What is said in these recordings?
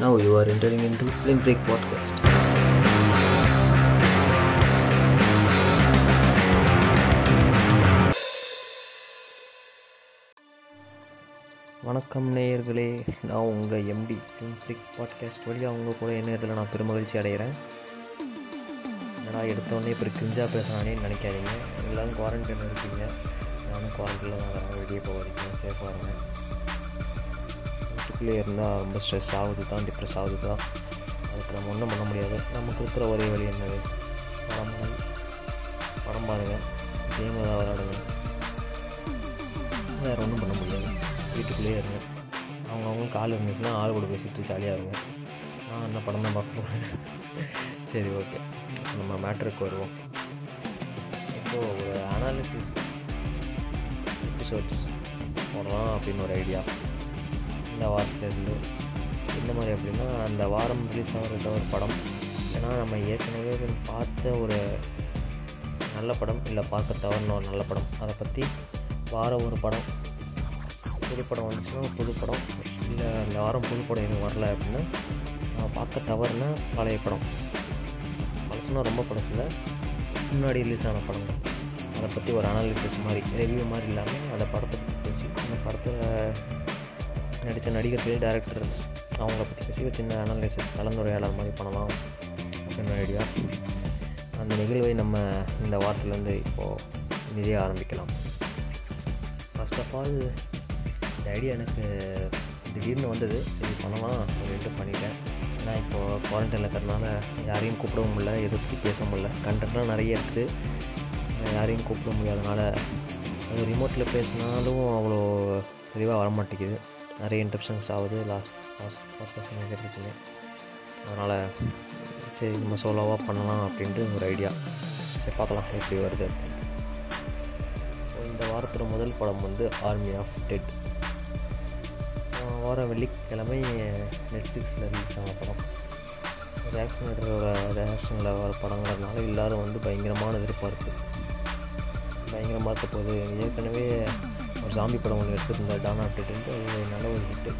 Now you are entering into Film Break Podcast. வணக்கம் நேயர்களே. நான் உங்கள் எம்டி ஃபிலிம் ஃப்ரிக் பாட்காஸ்ட் வழியாக அவங்க கூட என்ன இதில் நான் பெருமகிழ்ச்சி அடைகிறேன் என்னடா எடுத்தோடனே இப்போ கிரிஞ்சாக பேசுகிறானேன்னு நினைக்காதீங்க. எல்லோரும் குவாரண்டைனில் இருக்கீங்க. நானும் குவாரண்டைனில் தான் வரேன் வெளியே போக வரைக்கும் சேஃபாக இருங்க. வீட்டுக்குள்ளே இருந்தால் ரொம்ப ஸ்ட்ரெஸ் ஆகுது தான் டிப்ரெஸ் ஆகுது தான். அதுக்கு நம்ம ஒன்றும் பண்ண முடியாது. நமக்கு இருக்கிற ஒரே வழி என்னது? படங்கள் படம் பாருங்கள் கேம் ஏதாவது விளையாடுங்க. வேறு ஒன்றும் பண்ண முடியாது. வீட்டுக்குள்ளேயே இருங்க. அவங்கவுங்க கால் இருந்துச்சுன்னா ஆள் கூட பேசிட்டு ஜாலியாக இருங்க. நான் என்ன படம் தான் பார்க்க போகிறேன் சரி ஓகே நம்ம மேட்ருக்கு வருவோம். இப்போது ஒரு அனாலிசிஸ் எபிசோட்ஸ் போடலாம் அப்படின்னு ஒரு ஐடியா இந்த வாரத்துலேருந்து எந்த மாதிரி அப்படின்னா அந்த வாரம் ரிலீஸ் ஆகிற ஒரு படம். ஏன்னா நம்ம ஏற்கனவே பார்த்த ஒரு நல்ல படம் இல்லை பார்க்க தவறுன ஒரு நல்ல படம். அதை பற்றி வாரம் ஒரு படம் புது படம் வந்துச்சுன்னா புது படம். இல்லை இந்த வாரம் புது படம் எதுவும் வரல அப்படின்னா நான் பார்க்க தவறுனா பழைய படம். பழசுனா ரொம்ப பழசில் முன்னாடி ரிலீஸ் ஆன படங்கள் அதை பற்றி ஒரு அனாலிசிஸ் மாதிரி ரிவ்யூ மாதிரி இல்லாமல் அந்த படத்தை பற்றி பேசி அந்த படத்தில் நடித்த நடிகர்கள் டேரக்டர்ஸ் அவங்கள பற்றி பேசி ஒரு சின்ன அனாலிசிஸ் கலந்துரையாளர் மாதிரி பண்ணலாம். அப்படின்னு ஐடியா அந்த நிகழ்வை நம்ம இந்த வாரத்துலேருந்து இப்போது நிதிய ஆரம்பிக்கலாம். ஃபஸ்ட் ஆஃப் ஆல் இந்த ஐடியா எனக்கு திடீர்னு வந்தது. சரி பண்ணலாம். அப்படின்ட்டு பண்ணிட்டேன். ஏன்னா இப்போது குவாரண்டைனில் இருக்கிறதுனால யாரையும் கூப்பிடவும் முடியல எதை பற்றி பேச முடில கண்டென்ட்லாம் நிறைய இருக்குது யாரையும் கூப்பிட முடியாதனால அது ரிமோட்டில் பேசினாலும் அவ்வளோ தெளிவாக வர மாட்டேங்குது நிறைய இன்ட்ரப்ஷன்ஸ் ஆகுது. லாஸ்ட் லாஸ்ட் பாட்காஸ்ட் கேட்டுருச்சுங்க அதனால் சரி நம்ம சோலோவாக பண்ணலாம் அப்படின்ட்டு ஒரு ஐடியா சரி பார்க்கலாம் எப்படி வருது இந்த வாரத்தோட முதல் படம் வந்து ஆர்மி ஆஃப் டெட் வாரம் வெள்ளிக்கிழமை நெட்ஃப்ளிக்ஸில் ரிலீஸ் ஆன படம். ஜாக்சன் ரியாக்ஷனில் வர படங்கிறதுனால எல்லோரும் வந்து பயங்கரமான எதிர்பார்ப்பு. பயங்கரமாக இருக்க போகுது. ஏற்கனவே ஜாம்பி படம் ஒன்று எடுத்துருந்தார் டானா அப்டேட்டு அது நல்ல ஒரு ஹிட்டு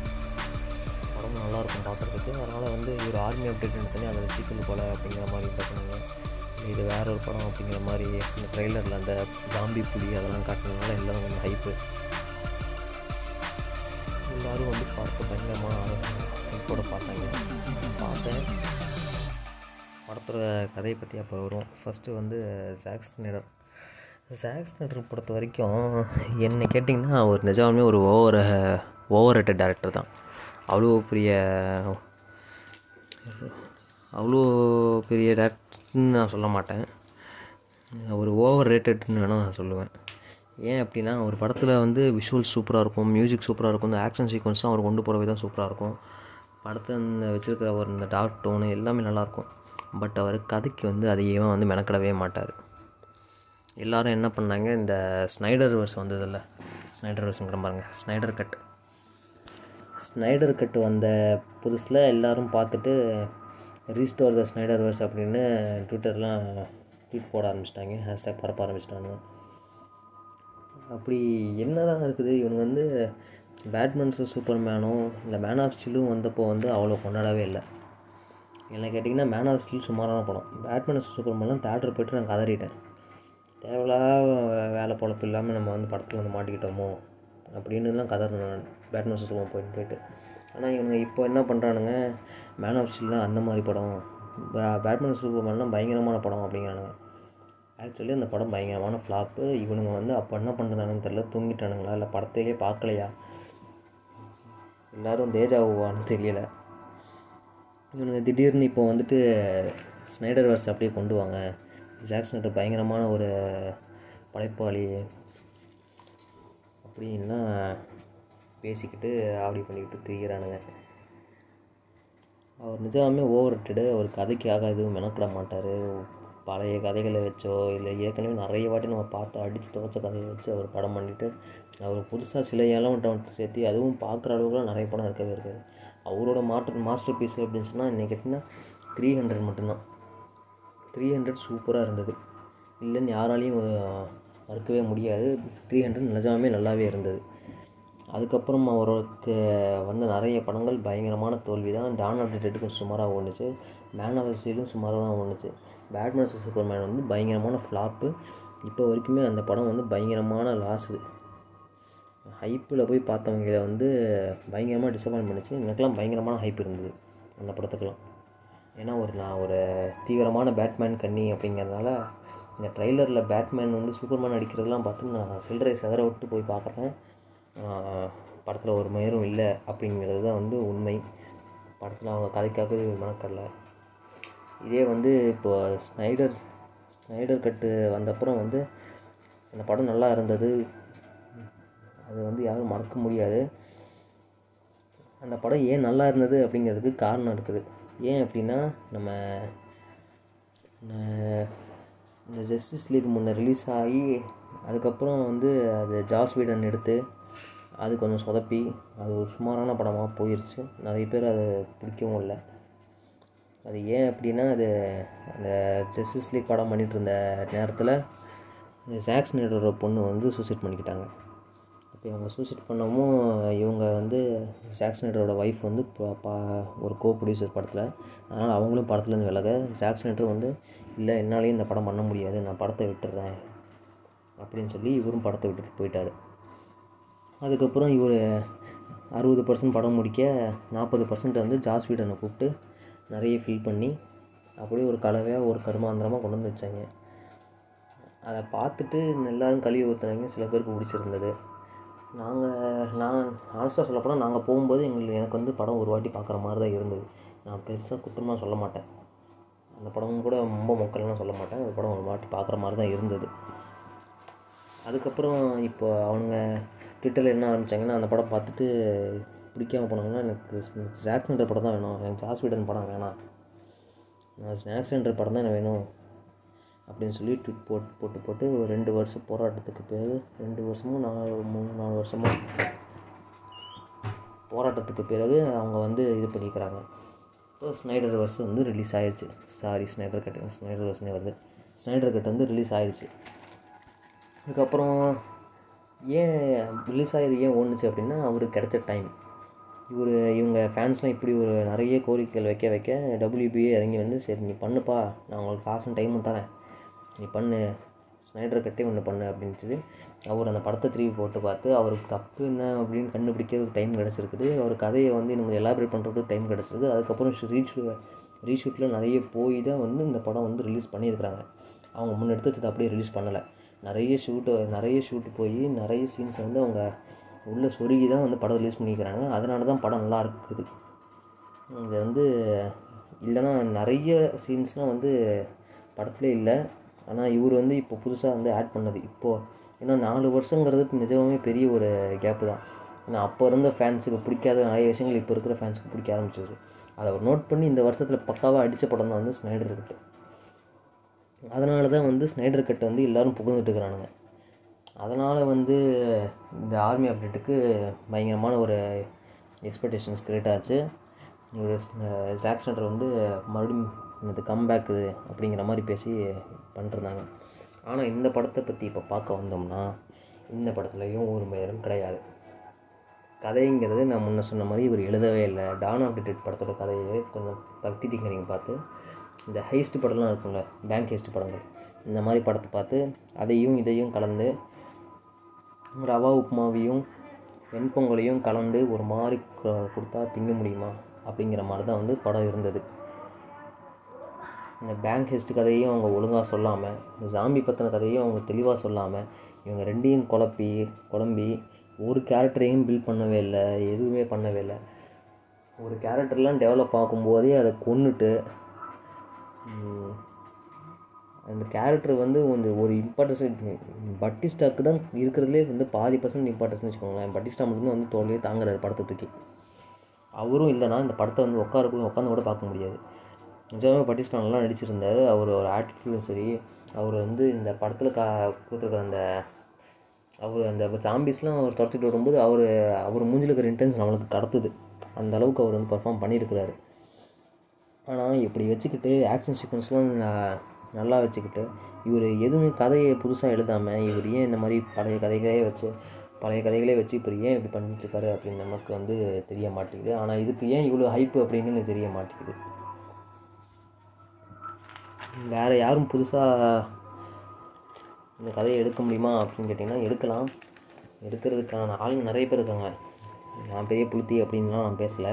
படம் நல்லாயிருக்கும் பார்க்குறதுக்கு அதனால் வந்து ஒரு ஆர்மி அப்டேட்னு தனி அதில் சீக்கிரம் போல் அப்படிங்கிற மாதிரி பேசுனாங்க இது வேற ஒரு படம் அப்படிங்கிற மாதிரி இந்த ட்ரெய்லரில் அந்த ஜாம்பி புலி அதெல்லாம் காட்டினதுனால எல்லோரும் கொஞ்சம் ஹைப்பு எல்லோரும் வந்து பார்க்க பயங்கரமாக ஹைப்போட பார்த்தாங்க. பார்த்தேன். படத்தோட கதையை பற்றி அப்போ வரும் ஃபஸ்ட்டு வந்து ஜாக்ஸ் நேடர் ஜாக்ஸ் நெடர் பொறுத்த வரைக்கும் என்னை கேட்டிங்கன்னா அவர் நிஜாலுமே ஒரு ஓவர ஓவர் ரேட்டட் டேரக்டர் தான். அவ்வளோ பெரிய அவ்வளோ பெரிய டேரக்டர்னு நான் சொல்ல மாட்டேன். ஒரு ஓவர் ரேட்டட்னு வேணால் நான் சொல்லுவேன். ஏன் அப்படின்னா ஒரு படத்தில் வந்து விஷுவல் சூப்பராக இருக்கும் மியூசிக் சூப்பராக இருக்கும் இந்த ஆக்ஷன் சீக்வன்ஸ்லாம் அவர் கொண்டு போகிற விதம் சூப்பராக இருக்கும். படத்தை இந்த வச்சுருக்கிற ஒரு இந்த டாக் டோனு எல்லாமே நல்லாயிருக்கும் பட் அவர் கதைக்கு வந்து அதிகமாக வந்து மெனக்கிடவே மாட்டார். எல்லோரும் என்ன பண்ணாங்க? இந்த ஸ்னைடர் வர்ஸ் வந்ததில்ல. ஸ்னைடர் வர்ஸுங்கிற பாருங்க. ஸ்னைடர் கட் ஸ்னைடர் கட் வந்த புதுசில் எல்லோரும் பார்த்துட்டு ரீஸ்டோர் த ஸ்னைடர் வர்ஸ் அப்படின்னு ட்விட்டர்லாம் ட்வீட் போட ஆரம்பிச்சிட்டாங்க. ஹேஷ்டேக் பரப்ப ஆரம்பிச்சிட்டாங்க. அப்படி என்ன தான் இருக்குது? இவனுங்க வந்து பேட்மேன்ஸும் சூப்பர் மேனும் இந்த மேன் ஆஃப் ஸ்டீலும் வந்தப்போ வந்து அவ்வளோ கொண்டாடவே இல்லை. என்ன கேட்டிங்கன்னா மேன் ஆஃப் ஸ்டீல் சுமாரான படம். பேட்மேன் சூப்பர் மேன்லாம் தேட்டர் போய்ட்டு நான் கதறிட்டேன். தேவையில்லாத வேலை பொழப்பு இல்லாமல் நம்ம வந்து படத்தில் வந்து மாட்டிக்கிட்டோமோ? அப்படின்னுலாம் கதறணும் நான். பேட்மேன் சொல்லுவோம் போயிட்டு போயிட்டு. ஆனால் இவங்க இப்போ என்ன பண்ணுறானுங்க மேன் ஆஃப் ஸ்டீல்லாம் அந்த மாதிரி படம். பேட்மேன் சூப்பர் மேன்லாம் பயங்கரமான படம் அப்படிங்கிறானுங்க. ஆக்சுவலி அந்த படம் பயங்கரமான ஃப்ளாப்பு இவனுங்க வந்து அப்போ என்ன பண்ணுறானுன்னு தெரில தூங்கிட்டானுங்களா? இல்லை படத்தையே பார்க்கலையா எல்லோரும் தேஜாவுவான்னு தெரியல. இவனுங்க திடீர்னு இப்போ வந்துட்டு ஸ்னைடர் வர்ஸ் அப்படியே கொண்டு வாங்க. ஜாக் பயங்கரமான ஒரு படைப்பாளி அப்படின்னா பேசிக்கிட்டு ஆவடி பண்ணிக்கிட்டு திரிகிறானுங்க அவர் நிஜமே ஓவர் ரேட்டடு அவர் கதைக்காக எதுவும் மெனக்கிட மாட்டார். பழைய கதைகளை வச்சோ இல்லை ஏற்கனவே நிறைய வாட்டி நம்ம பார்த்து அடித்து துவச்ச கதையை வச்சு அவர் படம் பண்ணிவிட்டு அவர் புதுசாக சில ஏலம் சேர்த்து அதுவும் பார்க்குற அளவுக்குலாம் நிறைய படம் இருக்கவே இருக்காது. அவரோட மாற்று மாஸ்டர் பீஸ் அப்படின்னு சொன்னால் இன்றைக்கி எப்படின்னா த்ரீ ஹண்ட்ரட் மட்டும்தான். த்ரீ ஹண்ட்ரட் சூப்பராக இருந்தது. இல்லைன்னு யாராலையும் மறுக்கவே முடியாது. த்ரீ ஹண்ட்ரட் நிஜமாமே நல்லாவே இருந்தது. அதுக்கப்புறம் அவருக்கு வந்த நிறைய படங்கள் பயங்கரமான தோல்வி தான் டான் ஆஃப் தி டெட்டுக்கும் சுமாராக ஓடுச்சு. மேன் ஆஃப் சீலும் சுமாராக தான் ஓடுச்சு. பேட்மேன் சூப்பர்மேன் வந்து பயங்கரமான ஃப்ளாப்பு இப்போ வரைக்குமே அந்த படம் வந்து பயங்கரமான லாஸு ஹைப்பில் போய் பார்த்தவங்கள வந்து பயங்கரமாக டிசப்பாயின்ட் பண்ணுச்சு. எனக்கெல்லாம் பயங்கரமான ஹைப் இருந்தது அந்த படத்துக்கெல்லாம். ஏன்னா ஒரு நான் ஒரு தீவிரமான பேட்மேன் கன்னி அப்படிங்கிறதுனால இந்த ட்ரைலரில் பேட்மேன் வந்து சூப்பர்மேன் அடிக்கிறதெல்லாம் பார்த்து நான் சில்லறை செதற விட்டு போய் பார்க்குறேன். படத்தில் ஒரு மயிரும் இல்லை அப்படிங்கிறது தான் வந்து உண்மை. படத்தில் அவங்க கதைக்காகவே மெனக்கடல. இதே வந்து இப்போ ஸ்னைடர் ஸ்னைடர் கட்டு வந்தப்புறம் வந்து அந்த படம் நல்லா இருந்தது. அது வந்து யாரும் மறக்க முடியாது. அந்த படம் ஏன் நல்லா இருந்தது அப்படிங்கிறதுக்கு காரணம் இருக்குது. ஏன் அப்படின்னா நம்ம இந்த ஜஸ்டிஸ் லீக் முன்னே ரிலீஸ் ஆகி அதுக்கப்புறம் வந்து அது ஜாஸ் வீடன் எடுத்து அது கொஞ்சம் சொதப்பி அது ஒரு சுமாரான படமாக போயிடுச்சு நிறைய பேர் அதை பிடிக்கவும் இல்லை. அது ஏன் அப்படின்னா அது அந்த ஜஸ்டிஸ் லீக் படம் பண்ணிகிட்டு இருந்த நேரத்தில் ஜாக்ஸ் நேடரோட பொண்ணு வந்து சூசைட் பண்ணிக்கிட்டாங்க. இப்போ இவங்க சூசைட் பண்ணவும் இவங்க வந்து ஜாக்ஸ் நேடரோட ஒய்ஃப் வந்து ஒரு கோ ப்ரொடியூசர் படத்தில். அதனால் அவங்களும் படத்துலேருந்து விலக. ஜாக்ஸ் வந்து இல்லை என்னாலேயும் இந்த படம் பண்ண முடியாது. நான் படத்தை விட்டுடுறேன் அப்படின்னு சொல்லி இவரும் படத்தை விட்டுட்டு போயிட்டார். அதுக்கப்புறம் இவர் அறுபது பர்சன்ட் படம் முடிக்க நாற்பது பர்சன்ட் வந்து ஜாஸ் வீடனை கூப்பிட்டு நிறைய ஃபில் பண்ணி அப்படியே ஒரு கலவையாக ஒரு கருமாந்திரமாக கொண்டு வந்து வச்சாங்க. அதை பார்த்துட்டு எல்லோரும் கழுவி ஊற்றுனாங்க சில பேருக்கு பிடிச்சிருந்தது. நாங்கள் நான் ஆனஸ்டாக சொல்லப்போனால் நாங்கள் போகும்போது எங்களுக்கு எனக்கு வந்து படம் ஒரு வாட்டி பார்க்குற மாதிரி தான் இருந்தது. நான் பெருசாக குத்தமாக சொல்ல மாட்டேன். அந்த படமும் கூட ரொம்ப மொக்கல்லாம் சொல்ல மாட்டேன். அந்த படம் ஒரு வாட்டி பார்க்குற மாதிரி தான் இருந்தது. அதுக்கப்புறம் இப்போ அவனுங்க ட்விட்டரில் என்ன ஆரம்பித்தாங்கன்னா அந்த படம் பார்த்துட்டு பிடிக்காம போனாங்கன்னா எனக்கு ஸ்நாக்ஸ் சென்டர் படம் தான் வேணும். எனக்கு ஜாஸ் வீடன் படம் வேணாம். நான் ஸ்நாக்ஸ் சென்டர் படம் தான் எனக்கு வேணும். அப்படின்னு சொல்லி ட்விட் போட்டு போட்டு போட்டு ஒரு ரெண்டு வருஷம் போராட்டத்துக்கு பிறகு ரெண்டு வருஷமும் நாலு மூணு நாலு வருஷமும் போராட்டத்துக்கு பிறகு அவங்க வந்து இது பண்ணிக்கிறாங்க. இப்போ ஸ்னைடர் வர்ஸ் வந்து ரிலீஸ் ஆயிடுச்சு சாரி ஸ்னைடர் கட் ஸ்னைடர் வர்ஸ்னே வருது. ஸ்னைடர் கட் வந்து ரிலீஸ் ஆயிடுச்சு அதுக்கப்புறம் ஏன் ரிலீஸ் ஆகியது ஏன் ஓடுச்சு அப்படின்னா அவருக்கு கிடைச்ச டைம் இவர் இவங்க ஃபேன்ஸ்லாம் இப்படி ஒரு நிறைய கோரிக்கைகள் வைக்க வைக்க டபிள்யூபிஏ இறங்கி வந்து சரி நீ பண்ணுப்பா. நான் உங்களுக்கு காசும் டைமும் தரேன். நீ பண்ணு ஸ்னைடர் கட்டே ஒன்று பண்ணு அப்படின்னு சொல்லி அவர் அந்த படத்தை திருப்பி போட்டு பார்த்து அவருக்கு தப்பு என்ன அப்படின்னு கண்டுபிடிக்கிறதுக்கு டைம் கிடச்சிருக்குது. அவர் கதையை வந்து இன்னும் எலாபரேட் பண்ணுறதுக்கு டைம் கிடச்சிருக்கு அதுக்கப்புறம் ரீஷூ ரீஷூட்டில் நிறைய போய் தான் வந்து இந்த படம் வந்து ரிலீஸ் பண்ணியிருக்கிறாங்க. அவங்க முன்னெடுத்து வச்சதை அப்படியே ரிலீஸ் பண்ணலை. நிறைய ஷூட்டு நிறைய ஷூட்டு போய் நிறைய சீன்ஸை வந்து அவங்க உள்ளே சொருகி தான் வந்து படம் ரிலீஸ் பண்ணிக்கிறாங்க அதனால தான் படம் நல்லா இருக்குது. இது வந்து இல்லைன்னா நிறைய சீன்ஸ்லாம் வந்து படத்துல இல்லை. ஆனால் இவர் வந்து இப்போ புதுசாக வந்து ஆட் பண்ணது. இப்போது ஏன்னா நாலு வருஷங்கிறது நிஜமே பெரிய ஒரு கேப்பு தான். ஏன்னா அப்போ இருந்த ஃபேன்ஸுக்கு பிடிக்காத நிறைய விஷயங்கள் இப்போ இருக்கிற ஃபேன்ஸுக்கு பிடிக்க ஆரம்பிச்சிருச்சு. அதை அவர் நோட் பண்ணி இந்த வருஷத்தில் பக்காவாக அடித்த படம் தான் வந்து ஸ்னைடர் கட்டு அதனால தான் வந்து ஸ்னைடர் கட் வந்து எல்லோரும் புகுந்துட்டு இருக்கிறானுங்க. அதனால் வந்து இந்த ஆர்மி அப்டேட்டுக்கு பயங்கரமான ஒரு எக்ஸ்பெக்டேஷன்ஸ் க்ரியேட் ஆச்சு. ஒரு ஜாக்ஸ்னர் வந்து மறுபடியும் இது கம்பேக்கு அப்படிங்கிற மாதிரி பேசி பண்ணிருந்தாங்க. ஆனால் இந்த படத்தை பற்றி இப்போ பார்க்க வந்தோம்னா இந்த படத்துலையும் ஒரு மேலும் கிடையாது. கதைங்கிறது நான் முன்ன சொன்ன மாதிரி இவர் எழுதவே இல்லை. டான் ஆஃப் டிடெட் படத்தோட கதையை கொஞ்சம் பக்தி டிங்கரிங் பார்த்து இந்த ஹைஸ்ட் படம்லாம் இருக்கும்ல பேங்க் ஹைஸ்ட் படங்கள் இந்த மாதிரி படத்தை பார்த்து அதையும் இதையும் கலந்து ரவா உப்புமாவையும் வெண்பொங்கலையும் கலந்து ஒரு மாதிரி கொடுத்தா திங்க முடியுமா அப்படிங்கிற மாதிரி தான் வந்து படம் இருந்தது. இந்த பேங்க் ஹெஸ்ட் கதையும் அவங்க ஒழுங்காக சொல்லாமல் இந்த ஜாம்பி பற்றின கதையும் அவங்க தெளிவாக சொல்லாமல் இவங்க ரெண்டையும் குழப்பி குழம்பி ஒரு கேரக்டரையும் பில்ட் பண்ணவே இல்லை எதுவுமே பண்ணவே இல்லை. ஒரு கேரக்டர்லாம் டெவலப் ஆகும்போதே அதை கொண்டுட்டு அந்த கேரக்டர் வந்து வந்து ஒரு இம்பார்ட்டன்ஸ் பட்டிஸ்டாக்கு தான் இருக்கிறதுலே வந்து பாதி பர்சன்ட் இம்பார்ட்டன்ஸ்னு வச்சுக்கோங்களேன். பட்டிஸ்டா மட்டும்தான் வந்து தோல்வியே தாங்குறாரு படத்தை தூக்கி அவரும் இல்லைனா இந்த படத்தை வந்து உட்கார உட்காந்து கூட பார்க்க முடியாது. நிஜமே பட்டிஸ்டா நல்லா நடிச்சிருந்தார். அவர் ஒரு ஆட்டிடியூடும் சரி அவர் வந்து இந்த படத்தில் கா கொடுத்துருக்குற அந்த அவர் அந்த சாம்பிஸ்லாம் அவர் துரத்திட்டு வரும்போது அவர் அவர் மூஞ்சில் இருக்கிற இன்டென்ஸ் நம்மளுக்கு கடத்துது. அந்த அளவுக்கு அவர் வந்து பர்ஃபார்ம் பண்ணியிருக்கிறாரு. ஆனால் இப்படி வச்சுக்கிட்டு ஆக்ஷன் சீக்வன்ஸ்லாம் நல்லா வச்சுக்கிட்டு இவர் எதுவுமே கதையை புதுசாக எழுதாமல் இவர் ஏன் இந்த மாதிரி பழைய கதைகளே வச்சு பழைய கதைகளே வச்சு இப்போ ஏன் இப்படி பண்ணிட்டுருக்காரு அப்படின்னு நமக்கு வந்து தெரிய மாட்டேங்குது. ஆனால் இதுக்கு ஏன் இவ்வளோ ஹைப்பு அப்படின்னு எனக்கு தெரிய மாட்டேங்குது. வேறு யாரும் புதுசாக இந்த கதையை எடுக்க முடியுமா அப்படின்னு கேட்டிங்கன்னா எடுக்கலாம். எடுக்கிறதுக்கான ஆளுங்க நிறைய பேர் இருக்காங்க. நான் பெரிய புளுத்தி அப்படின்லாம் நான் பேசலை.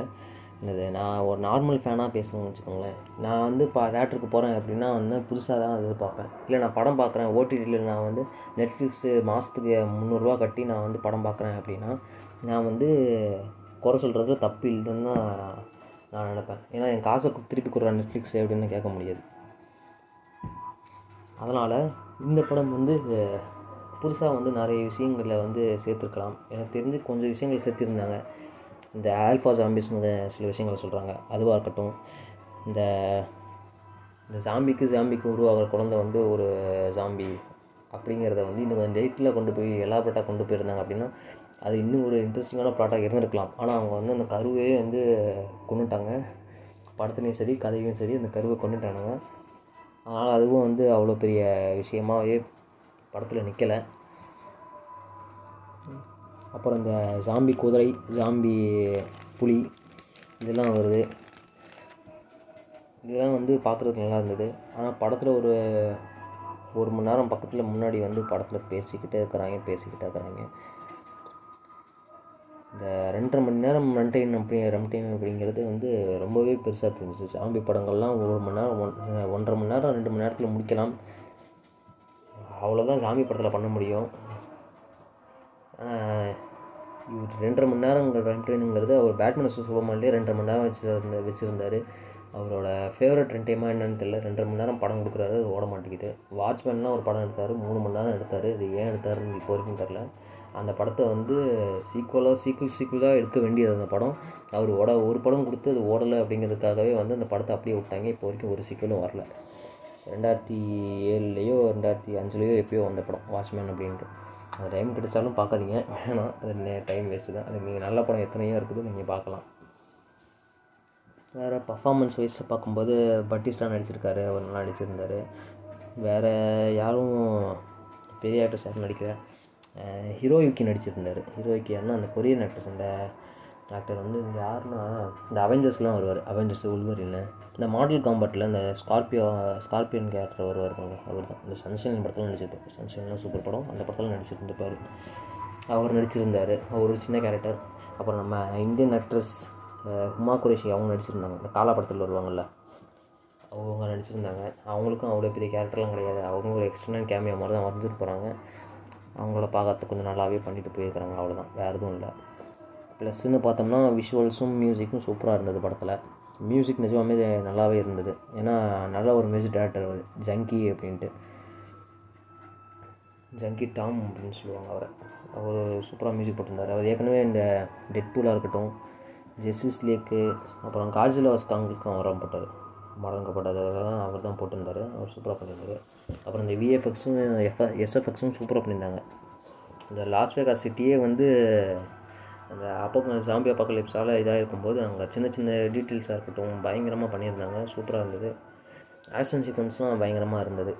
என்னது நான் ஒரு நார்மல் ஃபேனாக பேசணும்னு வச்சுக்கோங்களேன். நான் வந்து இப்போ தேட்டருக்கு போகிறேன் அப்படின்னா வந்து புதுசாக தான் எதிர்பார்ப்பேன். இல்லை நான் படம் பார்க்குறேன் ஓடிடியில் நான் வந்து நெட்ஃப்ளிக்ஸு மாதத்துக்கு முந்நூறுரூவா கட்டி நான் வந்து படம் பார்க்குறேன் அப்படின்னா நான் வந்து குறை சொல்கிறது தப்பு இல்லைன்னு தான் நான் நினப்பேன். ஏன்னா என் காசை திருப்பி கொடுக்குற நெட்ஃப்ளிக்ஸ் அப்படின்னு கேட்க முடியாது. அதனால் இந்த படம் வந்து புதுசாக வந்து நிறைய விஷயங்களில் வந்து சேர்த்துருக்கலாம். எனக்கு தெரிஞ்சு கொஞ்சம் விஷயங்கள் சேர்த்துருந்தாங்க. இந்த ஆல்ஃபா ஜாம்பிஸ்னு சில விஷயங்களை சொல்கிறாங்க அதுவாக இருக்கட்டும். இந்த இந்த ஜாம்பிக்கு ஜாம்பிக்கு உருவாகிற குழந்தை வந்து ஒரு ஜாம்பி அப்படிங்கிறத வந்து இன்னும் கொஞ்சம் டேட்டில் கொண்டு போய் எலாபரேட்டாக கொண்டு போயிருந்தாங்க அப்படின்னா அது இன்னும் ஒரு இன்ட்ரெஸ்டிங்கான ப்ளாட்டாக இருந்திருக்கலாம். ஆனால் அவங்க வந்து அந்த கருவையே வந்து கொண்டுட்டாங்க படத்துலேயும் சரி கதையும் சரி அந்த கருவை கொண்டுட்டானுங்க அதனால் அதுவும் வந்து அவ்வளோ பெரிய விஷயமாவே படத்தில் நிற்கலை அப்புறம் இந்த ஜாம்பி குதிரை ஜாம்பி புலி இதெல்லாம் வருது. இதெல்லாம் வந்து பார்க்குறதுக்கு நல்லா இருந்தது. ஆனால் படத்தில் ஒரு ஒரு மணி நேரம் பக்கத்தில் முன்னாடி வந்து படத்தில் பேசிக்கிட்டே இருக்கிறாங்க பேசிக்கிட்டே இருக்கிறாங்க. இந்த ரெண்டரை மணி நேரம் ரன் டைம் அப்படி ரன் டைம் அப்படிங்கிறது வந்து ரொம்பவே பெருசாக தெரிஞ்சிச்சு. ஜாம்பி படங்கள்லாம் ஒரு மணி நேரம் ஒன் ஒன்றரை மணி நேரம் ரெண்டு மணி நேரத்தில் முடிக்கலாம். அவ்வளோதான் ஜாம்பி படத்தில் பண்ண முடியும். இவர் ரெண்டரை மணி நேரம் ரன் டைம்ங்கிறது அவர் பேட்மேன் சுபமான்லேயே ரெண்டரை மணி நேரம் வச்சுருந்த வச்சுருந்தாரு. அவரோட ஃபேவரட் ரன் டைமாக என்னன்னு தெரியல. ரெண்டரை மணி நேரம் படம் கொடுக்குறாரு அது ஓட மாட்டேங்குது. வாட்ச்மேன்லாம் ஒரு படம் எடுத்தார் மூணு மணி நேரம் எடுத்தார். இது ஏன் எடுத்தாருன்னு இப்போ வரைக்கும் தெரில அந்த படத்தை வந்து சீக்குவலாக சீக்குவல் சீக்குவலாக எடுக்க வேண்டியது அந்த படம். அவர் ஓட ஒரு படம் கொடுத்து அது ஓடலை அப்படிங்கிறதுக்காகவே வந்து அந்த படத்தை அப்படியே விட்டாங்க. இப்போ வரைக்கும் ஒரு சீக்குவலும் வரல. ரெண்டாயிரத்தி ஏழுலேயோ ரெண்டாயிரத்தி அஞ்சுலேயோ எப்பயோ வந்த படம் வாட்ச்மேன் அப்படின்ட்டு. அது டைம் கிடைச்சாலும் பார்க்காதீங்க. வேணாம். அது டைம் வேஸ்ட்டு தான். அது நீங்கள் நல்ல படம் எத்தனையோ இருக்குது நீங்கள் பார்க்கலாம். வேறு பர்ஃபாமன்ஸ் வைஸை பார்க்கும்போது பட்டிஸ்லாம் நடிச்சிருக்காரு. அவர் நல்லா நடிச்சிருந்தார். வேறு யாரும் பெரிய ஆக்டர்ஸ் யாரும் நடிக்கிறேன் ஹீரோயுக்கி நடிச்சிருந்தார். ஹீரோயுக்கி யாருன்னா அந்த கொரியன் ஆக்டர்ஸ் அந்த ஆக்டர் வந்து யாருன்னா இந்த அவெஞ்சர்ஸ்லாம் வருவார். அவெஞ்சர்ஸ் உள்வரின்னு இந்த மாடல் காம்பட்டில் இந்த ஸ்கார்பியோ ஸ்கார்பியன் கேரக்டர் வருவார் அவர் தான் இந்த சன்ஷைன் படத்தில் நடிச்சிருப்பார். சன்ஷைன்லாம் சூப்பர் படம். அந்த படத்தில் நடிச்சிருந்துப்பார் அவர் நடிச்சிருந்தார். அவர் ஒரு சின்ன கேரக்டர் அப்புறம் நம்ம இந்தியன் ஆக்ட்ரஸ் ஹுமா குரேஷி அவங்க நடிச்சிருந்தாங்க. இந்த காலா படத்தில் வருவாங்கள்ல அவங்க நடிச்சிருந்தாங்க. அவங்களுக்கும் அவ்வளோ பெரிய கேரக்டர்லாம் கிடையாது. அவங்க ஒரு எக்ஸ்டர்னல் கேமியா மாதிரி தான் வந்துட்டு போகிறாங்க அவங்கள பார்க்கறதுக்கு கொஞ்சம் நல்லாவே பண்ணிட்டு போயிருக்கிறாங்க அவ்வளோதான் வேறு எதுவும் இல்லை. ப்ளஸ்ன்னு பார்த்தோம்னா விஷுவல்ஸும் மியூசிக்கும் சூப்பராக இருந்தது படத்தில். மியூசிக் நிஜமாகவே நல்லாவே இருந்தது. ஏன்னா நல்ல ஒரு மியூசிக் டேரக்டர் ஜங்கி அப்படின்ட்டு. ஜங்கி டாம் அப்படின்னு சொல்லுவாங்க அவரை. அவர் சூப்பராக மியூசிக் போட்டிருந்தார். அவர் ஏற்கனவே இந்த டெட் டூலாக இருக்கட்டும் ஜெஸ்டிஸ் லேக்கு அப்புறம் காஜில் வாஸ்காங்களுக்கும் அவர் போட்டார். போட்டார் மடங்கப்பட்டதெல்லாம் அவர் தான் போட்டிருந்தார். அவர் சூப்பராக பண்ணியிருந்தார். அப்புறம் இந்த விஎஃப்எக்ஸும் எஃப் எஸ்எஃப்எக்ஸும் சூப்பராக பண்ணியிருந்தாங்க. இந்த லாஸ் வேகாஸ் சிட்டியே வந்து அந்த அப்போ சாம்பி அப்போக்கலிப்ஸால் இதாக இருக்கும்போது அங்கே சின்ன சின்ன டீட்டெயில்ஸாக இருக்கட்டும் பயங்கரமாக பண்ணியிருந்தாங்க. சூப்பராக இருந்தது. ஆக்ஷன் சீக்வன்ஸ்லாம் பயங்கரமாக இருந்தது.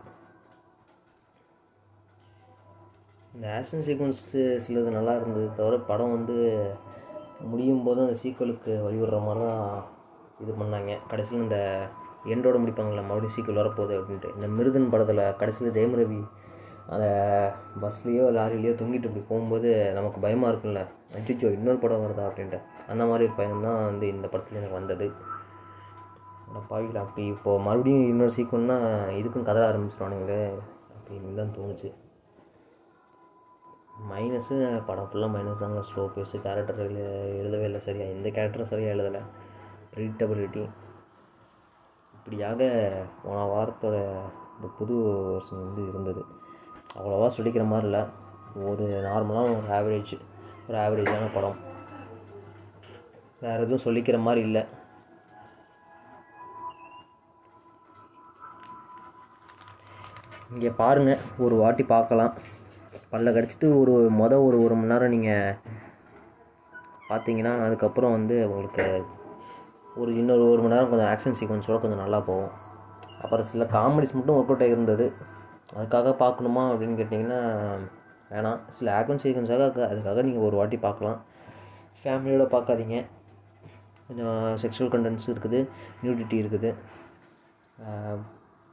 இந்த ஆக்ஷன் சீக்வன்ஸு சிலது நல்லா இருந்தது தவிர படம் வந்து முடியும் போது அந்த சீக்வலுக்கு வழிவிடுற மாதிரி தான் இது பண்ணாங்க. கடைசியில் இந்த எண்டோட முடிப்பாங்களா மறுபடியும் சீக்கிரம் வரப்போகுது அப்படின்ட்டு. இந்த மிருதன் படத்தில் கடைசியில் ஜெயம் ரவி அந்த பஸ்லேயோ லாரிலேயோ தொங்கிட்டு இப்படி போகும்போது நமக்கு பயமாக இருக்கும்ல. அச்சோ இன்னொரு படம் வருதா அப்படின்ட்டு. அந்த மாதிரி ஒரு பயணம் தான் வந்து இந்த படத்தில் எனக்கு வந்தது. ஆனால் அப்படி இப்போது மறுபடியும் இன்னொரு சீக்கிரம்னா இதுக்கும் கதை ஆரம்பிச்சிருவானுங்களே அப்படின்னு தான் தோணுச்சு. மைனஸு படம் ஃபுல்லாக மைனஸ் தாங்க. ஸ்லோ பேஸு கேரக்டர் எழுதவே இல்லை சரியா. எந்த கேரக்டரும் சரியாக எழுதலை. ப்ரிடிக்டபிலிட்டி இப்படியாக போன வாரத்தோட இந்த புது வருஷம் வந்து இருந்தது. அவ்வளோவா சொல்லிக்கிற மாதிரி இல்லை. ஒரு நார்மலாக ஒரு ஆவரேஜ் ஒரு ஆவரேஜான படம். வேறு எதுவும் சொல்லிக்கிற மாதிரி இல்லை. இங்கே பாருங்கள் ஒரு வாட்டி பார்க்கலாம். பல்ல கடிச்சிட்டு ஒரு மொதல் ஒரு ஒரு மணி நேரம் நீங்கள் பார்த்தீங்கன்னா அதுக்கப்புறம் வந்து உங்களுக்கு ஒரு இன்னொரு ஒரு மணி நேரம் கொஞ்சம் ஆக்ஷன் சீக்வன்ஸோட கொஞ்சம் நல்லா போகும். அப்புறம் சில காமெடிஸ் மட்டும் ஒர்க் அவுட் ஆகிருந்தது அதுக்காக பார்க்கணுமா அப்படின்னு கேட்டிங்கன்னா வேணாம். சில ஆக்ஷன் சீக்வன்ஸாக அதுக்காக நீங்கள் ஒரு வாட்டி பார்க்கலாம். ஃபேமிலியோட பார்க்காதீங்க. கொஞ்சம் செக்ஷுவல் கண்டென்ட்ஸ் இருக்குது நியூடிட்டி இருக்குது.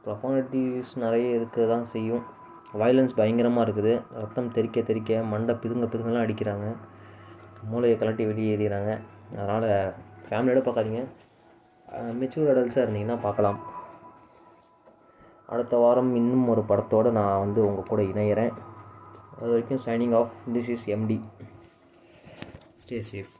ப்ரொஃபானிட்டிஸ் நிறைய இருக்க தான் செய்யும். வயலன்ஸ் பயங்கரமாக இருக்குது. ரத்தம் தெறிக்க தெறிக்க மண்டை பிதுங்க பிதுங்கலாம் அடிக்கிறாங்க. மூளையை கலட்டி வெளியே ஏறிடுறாங்க அதனால் ஃபேமிலியோட பார்க்காதீங்க. மெச்சூர் அடல்ட்ஸாக இருந்தீங்கன்னா பார்க்கலாம். அடுத்த வாரம் இன்னும் ஒரு படத்தோடு நான் வந்து உங்கள் கூட இணையிறேன். அது வரைக்கும் signing off this is MT stay safe